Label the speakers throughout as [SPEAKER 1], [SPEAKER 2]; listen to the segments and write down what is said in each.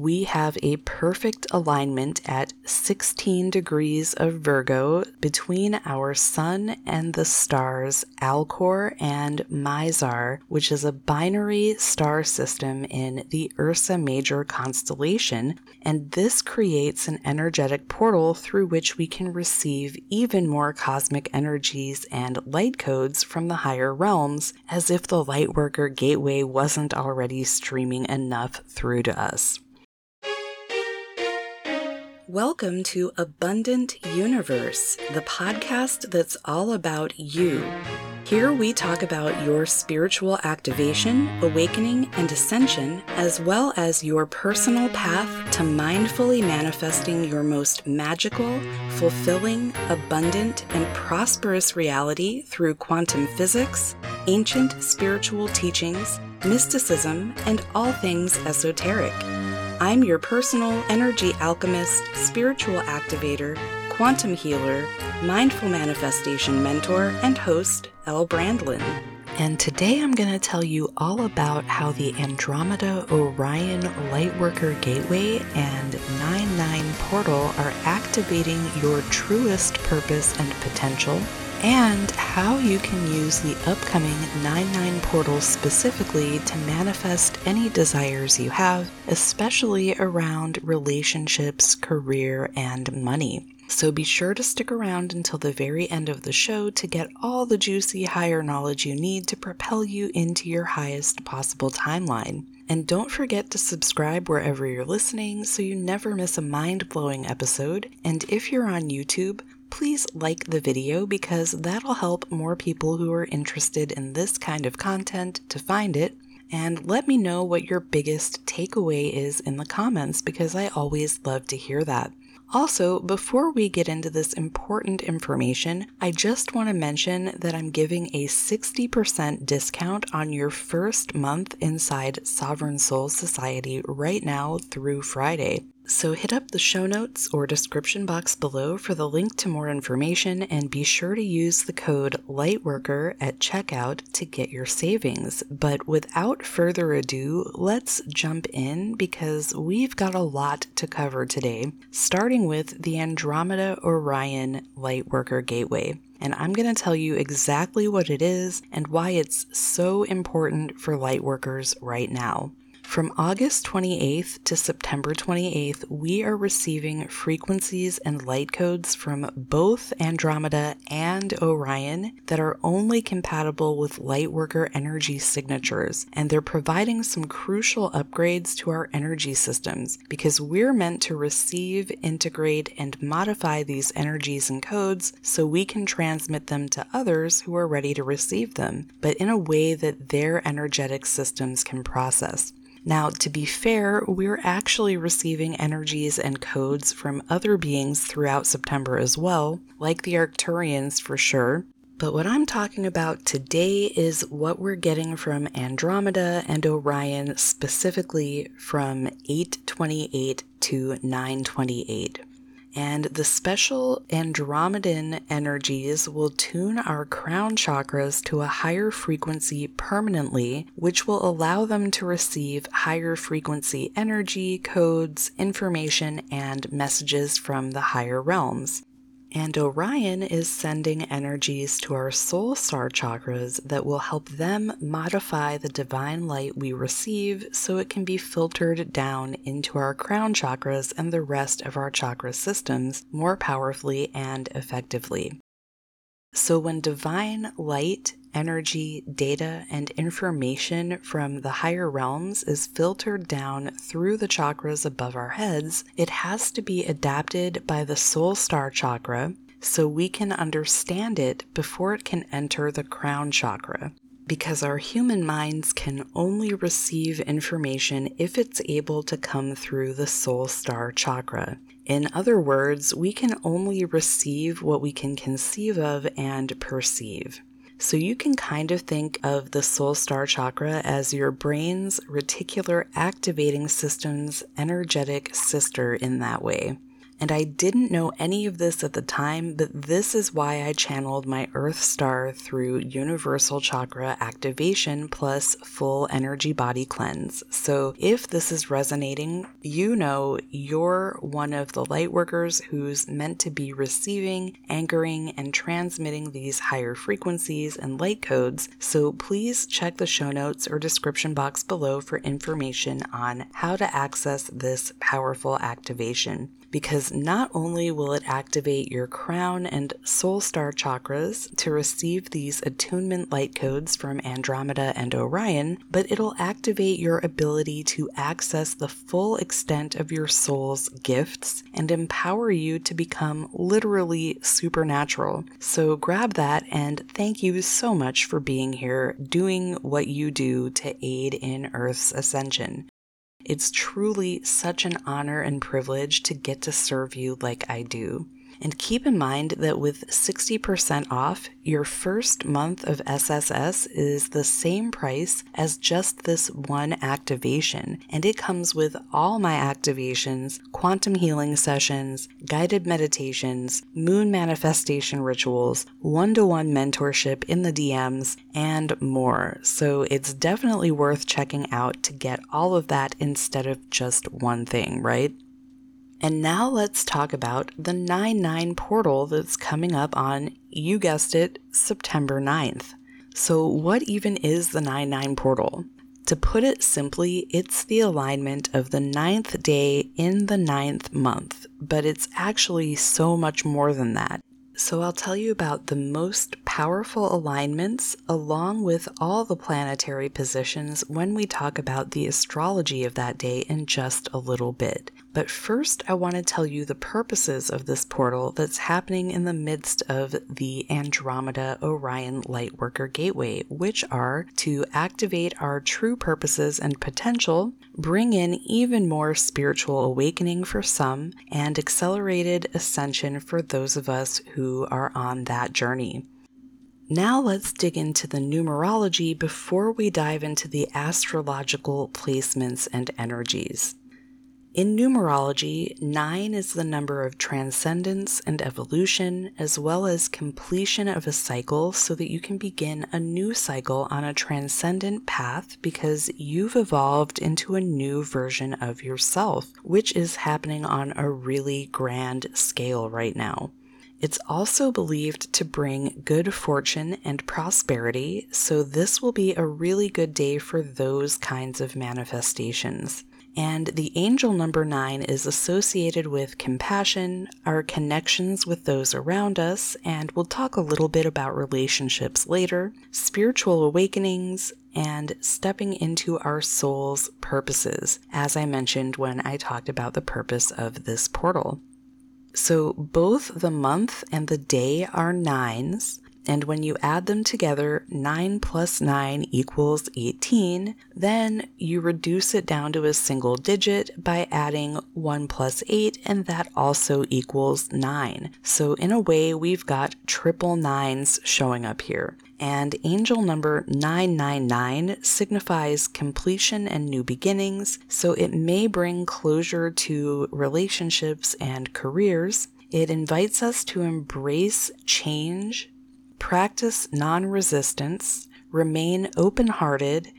[SPEAKER 1] we have a perfect alignment at 16 degrees of Virgo between our sun and the stars Alcor and Mizar, which is a binary star system in the Ursa Major constellation. And this creates an energetic portal through which we can receive even more cosmic energies and light codes from the higher realms, as if the Lightworker Gateway wasn't already streaming enough through to us. Welcome to Abundant Youniverse, the podcast that's all about you. Here we talk about your spiritual activation, awakening, and ascension, as well as your personal path to mindfully manifesting your most magical, fulfilling, abundant, and prosperous reality through quantum physics, ancient spiritual teachings, mysticism, and all things esoteric. I'm your personal energy alchemist, spiritual activator, quantum healer, mindful manifestation mentor, and host, Elle Brandlin. And today I'm going to tell you all about how the Andromeda Orion Lightworker Gateway and 99 Portal are activating your truest purpose and potential and how you can use the upcoming 9-9 portal specifically to manifest any desires you have, especially around relationships, career, and money. So be sure to stick around until the very end of the show to get all the juicy higher knowledge you need to propel you into your highest possible timeline. And don't forget to subscribe wherever you're listening so you never miss a mind blowing episode. And if you're on YouTube, please like the video because that'll help more people who are interested in this kind of content to find it. And let me know what your biggest takeaway is in the comments because I always love to hear that. Also, before we get into this important information, I just want to mention that I'm giving a 60% discount on your first month inside Sovereign Souls Society right now through Friday. So hit up the show notes or description box below for the link to more information and be sure to use the code LIGHTWORKER at checkout to get your savings. But without further ado, let's jump in because we've got a lot to cover today, starting with the Andromeda Orion Lightworker Gateway and I'm going to tell you exactly what it is and why it's so important for lightworkers right now. From August 28th to September 28th, we are receiving frequencies and light codes from both Andromeda and Orion that are only compatible with Lightworker energy signatures, and they're providing some crucial upgrades to our energy systems because we're meant to receive, integrate, and modify these energies and codes so we can transmit them to others who are ready to receive them, but in a way that their energetic systems can process. Now, to be fair, we're actually receiving energies and codes from other beings throughout September as well, like the Arcturians for sure. But what I'm talking about today is what we're getting from Andromeda and Orion, specifically from 828 to 928 and the special Andromedan energies will tune our crown chakras to a higher frequency permanently, which will allow them to receive higher frequency energy, codes, information, and messages from the higher realms. And Orion is sending energies to our soul star chakras that will help them modify the divine light we receive so it can be filtered down into our crown chakras and the rest of our chakra systems more powerfully and effectively. So, when divine light energy, data, and information from the higher realms is filtered down through the chakras above our heads, it has to be adapted by the soul star chakra so we can understand it before it can enter the crown chakra. Because our human minds can only receive information if it's able to come through the soul star chakra. In other words, we can only receive what we can conceive of and perceive. So you can kind of think of the soul star chakra as your brain's reticular activating system's energetic sister in that way. And I didn't know any of this at the time, but this is why I channeled my Earth Star through Universal Chakra Activation plus Full Energy Body Cleanse. So if this is resonating, you know you're one of the light workers who's meant to be receiving, anchoring, and transmitting these higher frequencies and light codes. So please check the show notes or description box below for information on how to access this powerful activation because not only will it activate your crown and soul star chakras to receive these attunement light codes from Andromeda and Orion, but it'll activate your ability to access the full extent of your soul's gifts and empower you to become literally supernatural. So grab that and thank you so much for being here, doing what you do to aid in Earth's ascension. It's truly such an honor and privilege to get to serve you like I do. And keep in mind that with 60% off, your first month of SSS is the same price as just this one activation. And it comes with all my activations, quantum healing sessions, guided meditations, moon manifestation rituals, one to one mentorship in the DMs, and more. So it's definitely worth checking out to get all of that instead of just one thing, right? And now let's talk about the 9 9 portal that's coming up on, you guessed it, September 9th. So, what even is the 9 9 portal? To put it simply, it's the alignment of the ninth day in the ninth month, but it's actually so much more than that. So, I'll tell you about the most powerful alignments along with all the planetary positions when we talk about the astrology of that day in just a little bit. But first, I want to tell you the purposes of this portal that's happening in the midst of the Andromeda Orion Lightworker Gateway, which are to activate our true purposes and potential, bring in even more spiritual awakening for some, and accelerated ascension for those of us who are on that journey. Now let's dig into the numerology before we dive into the astrological placements and energies. In numerology, nine is the number of transcendence and evolution, as well as completion of a cycle so that you can begin a new cycle on a transcendent path because you've evolved into a new version of yourself, which is happening on a really grand scale right now. It's also believed to bring good fortune and prosperity, so this will be a really good day for those kinds of manifestations. And the angel number nine is associated with compassion, our connections with those around us, and we'll talk a little bit about relationships later, spiritual awakenings, and stepping into our soul's purposes, as I mentioned when I talked about the purpose of this portal. So both the month and the day are nines, and when you add them together, 9 plus 9 equals 18, then you reduce it down to a single digit by adding 1 plus 8, and that also equals 9. So, in a way, we've got triple nines showing up here. And angel number 999 signifies completion and new beginnings, so it may bring closure to relationships and careers. It invites us to embrace change practice non resistance, remain open hearted,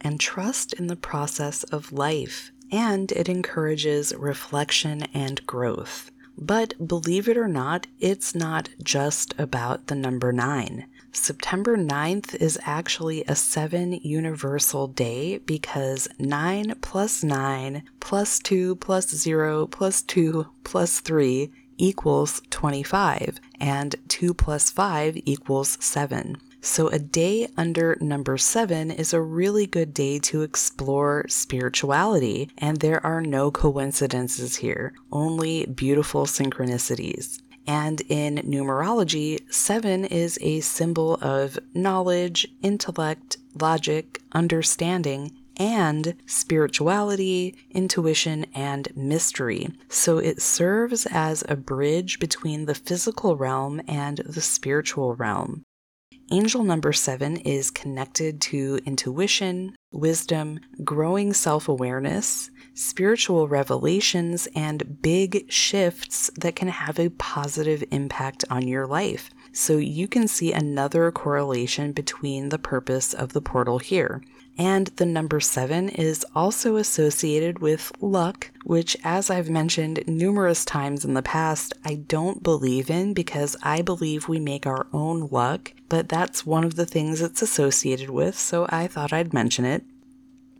[SPEAKER 1] and trust in the process of life. And it encourages reflection and growth. But believe it or not, it's not just about the number nine. September 9th is actually a seven universal day because 9 plus 9 plus 2 plus 0 plus 2 plus 3 equals 25, and 2 plus 5 equals 7. So, a day under number seven is a really good day to explore spirituality, and there are no coincidences here, only beautiful synchronicities. And in numerology, seven is a symbol of knowledge, intellect, logic, understanding, and spirituality, intuition, and mystery. So it serves as a bridge between the physical realm and the spiritual realm. Angel number seven is connected to intuition, wisdom, growing self awareness, spiritual revelations, and big shifts that can have a positive impact on your life. So you can see another correlation between the purpose of the portal here. And the number seven is also associated with luck, which, as I've mentioned numerous times in the past, I don't believe in because I believe we make our own luck, but that's one of the things it's associated with, so I thought I'd mention it.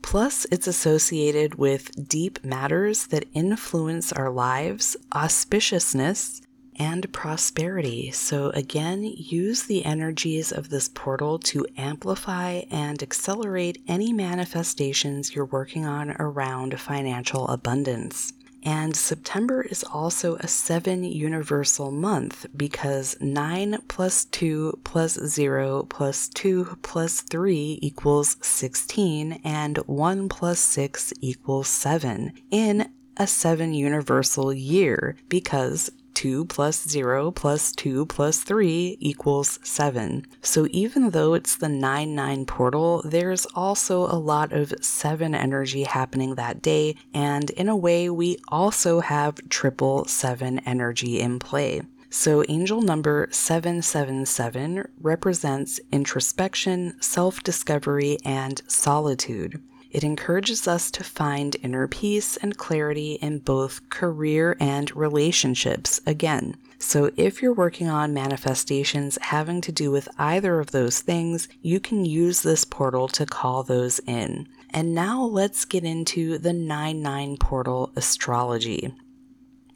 [SPEAKER 1] Plus, it's associated with deep matters that influence our lives, auspiciousness, and prosperity. So, again, use the energies of this portal to amplify and accelerate any manifestations you're working on around financial abundance. And September is also a seven universal month because 9 plus 2 plus 0 plus 2 plus 3 equals 16, and 1 plus 6 equals 7 in a seven universal year because 2 plus 0 plus 2 plus 3 equals 7. So even though it's the 9 9 portal, there's also a lot of 7 energy happening that day, and in a way, we also have triple 7 energy in play. So, angel number 777 represents introspection, self discovery, and solitude. It encourages us to find inner peace and clarity in both career and relationships again. So, if you're working on manifestations having to do with either of those things, you can use this portal to call those in. And now let's get into the 9 9 portal astrology.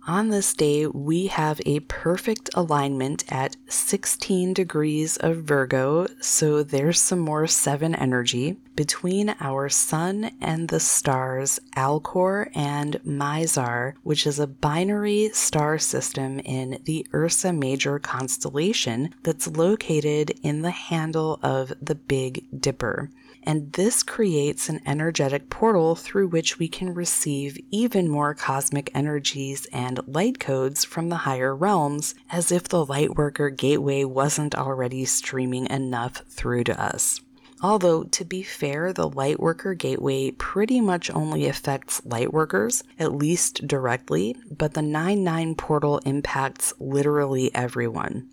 [SPEAKER 1] On this day, we have a perfect alignment at 16 degrees of Virgo, so there's some more 7 energy between our Sun and the stars Alcor and Mizar, which is a binary star system in the Ursa Major constellation that's located in the handle of the Big Dipper and this creates an energetic portal through which we can receive even more cosmic energies and light codes from the higher realms, as if the Lightworker Gateway wasn't already streaming enough through to us. Although, to be fair, the Lightworker Gateway pretty much only affects Lightworkers, at least directly, but the 9 9 portal impacts literally everyone.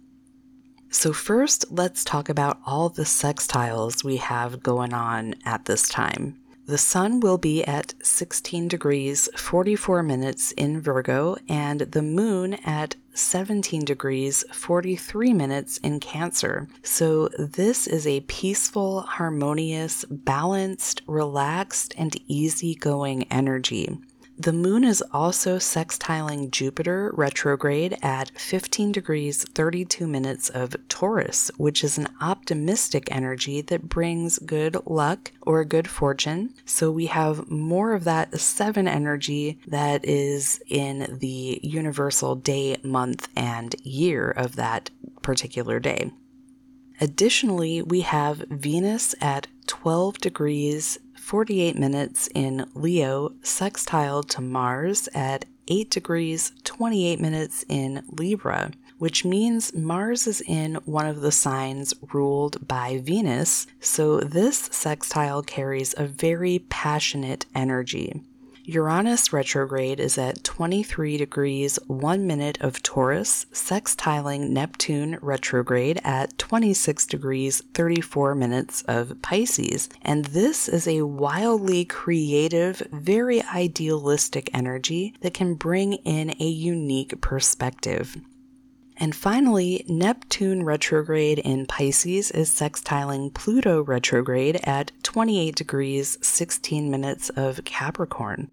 [SPEAKER 1] So, first, let's talk about all the sextiles we have going on at this time. The sun will be at 16 degrees 44 minutes in Virgo, and the moon at 17 degrees 43 minutes in Cancer. So, this is a peaceful, harmonious, balanced, relaxed, and easygoing energy. The moon is also sextiling Jupiter retrograde at 15 degrees 32 minutes of Taurus, which is an optimistic energy that brings good luck or good fortune. So we have more of that seven energy that is in the universal day, month, and year of that particular day. Additionally, we have Venus at 12 degrees 48 minutes in Leo, sextile to Mars at 8 degrees 28 minutes in Libra, which means Mars is in one of the signs ruled by Venus, so this sextile carries a very passionate energy. Uranus retrograde is at 23 degrees 1 minute of Taurus, sextiling Neptune retrograde at 26 degrees 34 minutes of Pisces. And this is a wildly creative, very idealistic energy that can bring in a unique perspective. And finally, Neptune retrograde in Pisces is sextiling Pluto retrograde at 28 degrees 16 minutes of Capricorn.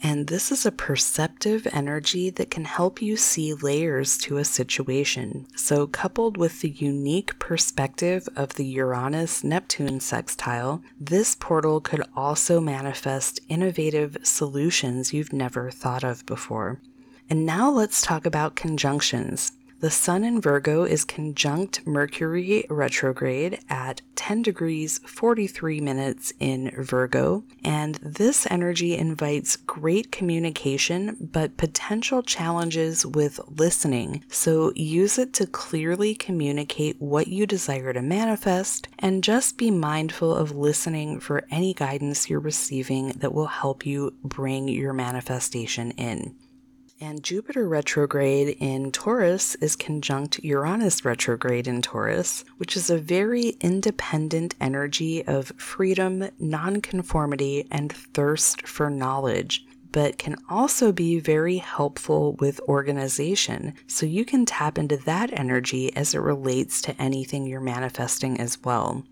[SPEAKER 1] And this is a perceptive energy that can help you see layers to a situation. So, coupled with the unique perspective of the Uranus Neptune sextile, this portal could also manifest innovative solutions you've never thought of before. And now let's talk about conjunctions. The Sun in Virgo is conjunct Mercury retrograde at 10 degrees 43 minutes in Virgo, and this energy invites great communication but potential challenges with listening. So use it to clearly communicate what you desire to manifest and just be mindful of listening for any guidance you're receiving that will help you bring your manifestation in. And Jupiter retrograde in Taurus is conjunct Uranus retrograde in Taurus, which is a very independent energy of freedom, nonconformity, and thirst for knowledge, but can also be very helpful with organization. So you can tap into that energy as it relates to anything you're manifesting as well.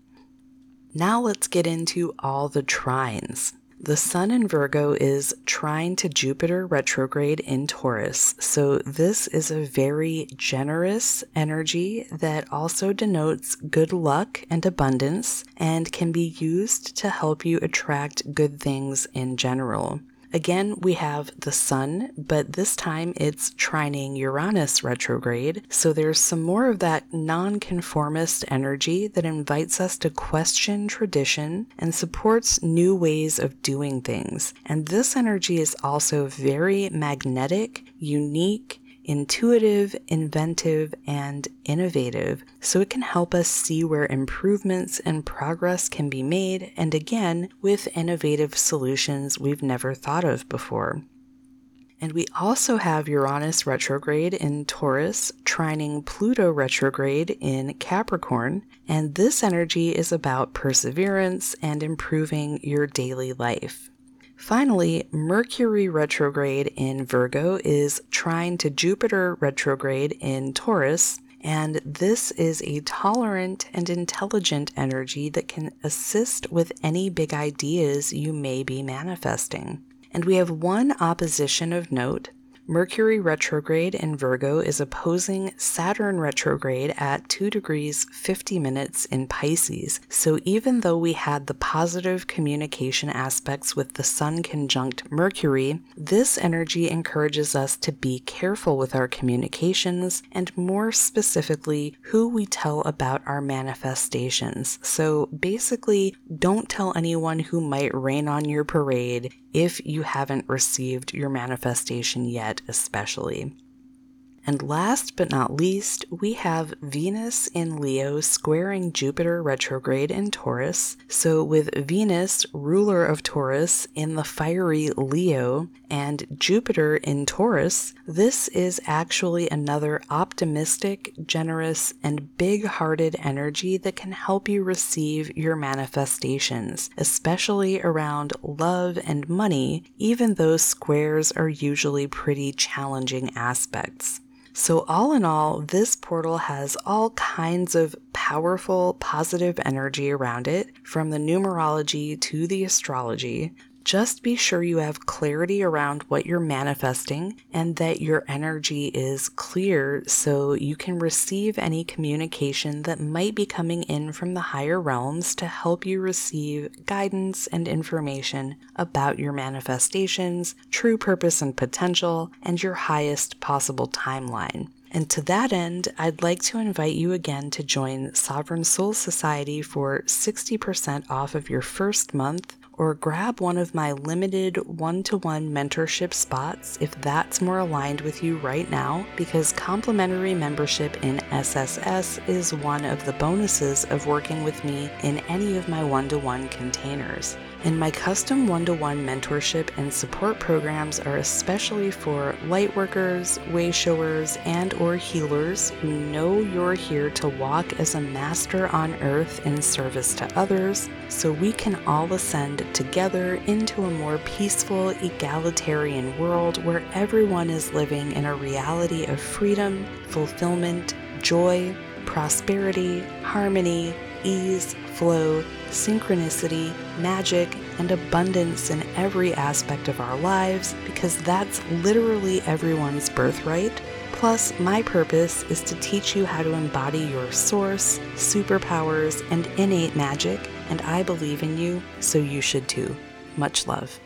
[SPEAKER 1] Now let's get into all the trines. The Sun in Virgo is trine to Jupiter retrograde in Taurus. So, this is a very generous energy that also denotes good luck and abundance and can be used to help you attract good things in general. Again, we have the Sun, but this time it's trining Uranus retrograde. So there's some more of that nonconformist energy that invites us to question tradition and supports new ways of doing things. And this energy is also very magnetic, unique, intuitive, inventive, and innovative, so it can help us see where improvements and progress can be made, and again, with innovative solutions we've never thought of before. And we also have Uranus retrograde in Taurus, trining Pluto retrograde in Capricorn, and this energy is about perseverance and improving your daily life. Finally, Mercury retrograde in Virgo is trine to Jupiter retrograde in Taurus, and this is a tolerant and intelligent energy that can assist with any big ideas you may be manifesting. And we have one opposition of note Mercury retrograde in Virgo is opposing Saturn retrograde at 2 degrees 50 minutes in Pisces. So even though we had the positive communication aspects with the Sun conjunct Mercury, this energy encourages us to be careful with our communications and more specifically, who we tell about our manifestations. So basically, don't tell anyone who might rain on your parade if you haven't received your manifestation yet, especially. And last but not least, we have Venus in Leo squaring Jupiter retrograde in Taurus. So, with Venus, ruler of Taurus, in the fiery Leo, and Jupiter in Taurus, this is actually another optimistic, generous, and big hearted energy that can help you receive your manifestations, especially around love and money, even though squares are usually pretty challenging aspects. So, all in all, this portal has all kinds of powerful, positive energy around it, from the numerology to the astrology just be sure you have clarity around what you're manifesting and that your energy is clear so you can receive any communication that might be coming in from the higher realms to help you receive guidance and information about your manifestations, true purpose and potential, and your highest possible timeline. And to that end, I'd like to invite you again to join Sovereign Souls Society for 60% off of your first month or grab one of my limited one to one mentorship spots if that's more aligned with you right now, because complimentary membership in SSS is one of the bonuses of working with me in any of my one to one containers. And my custom one to one mentorship and support programs are especially for light workers, way showers, and or healers who know you're here to walk as a master on earth in service to others so we can all ascend together into a more peaceful, egalitarian world where everyone is living in a reality of freedom, fulfillment, joy, prosperity, harmony, ease, flow, synchronicity, magic, and abundance in every aspect of our lives because that's literally everyone's birthright. Plus, my purpose is to teach you how to embody your source, superpowers, and innate magic, and I believe in you, so you should too. Much love.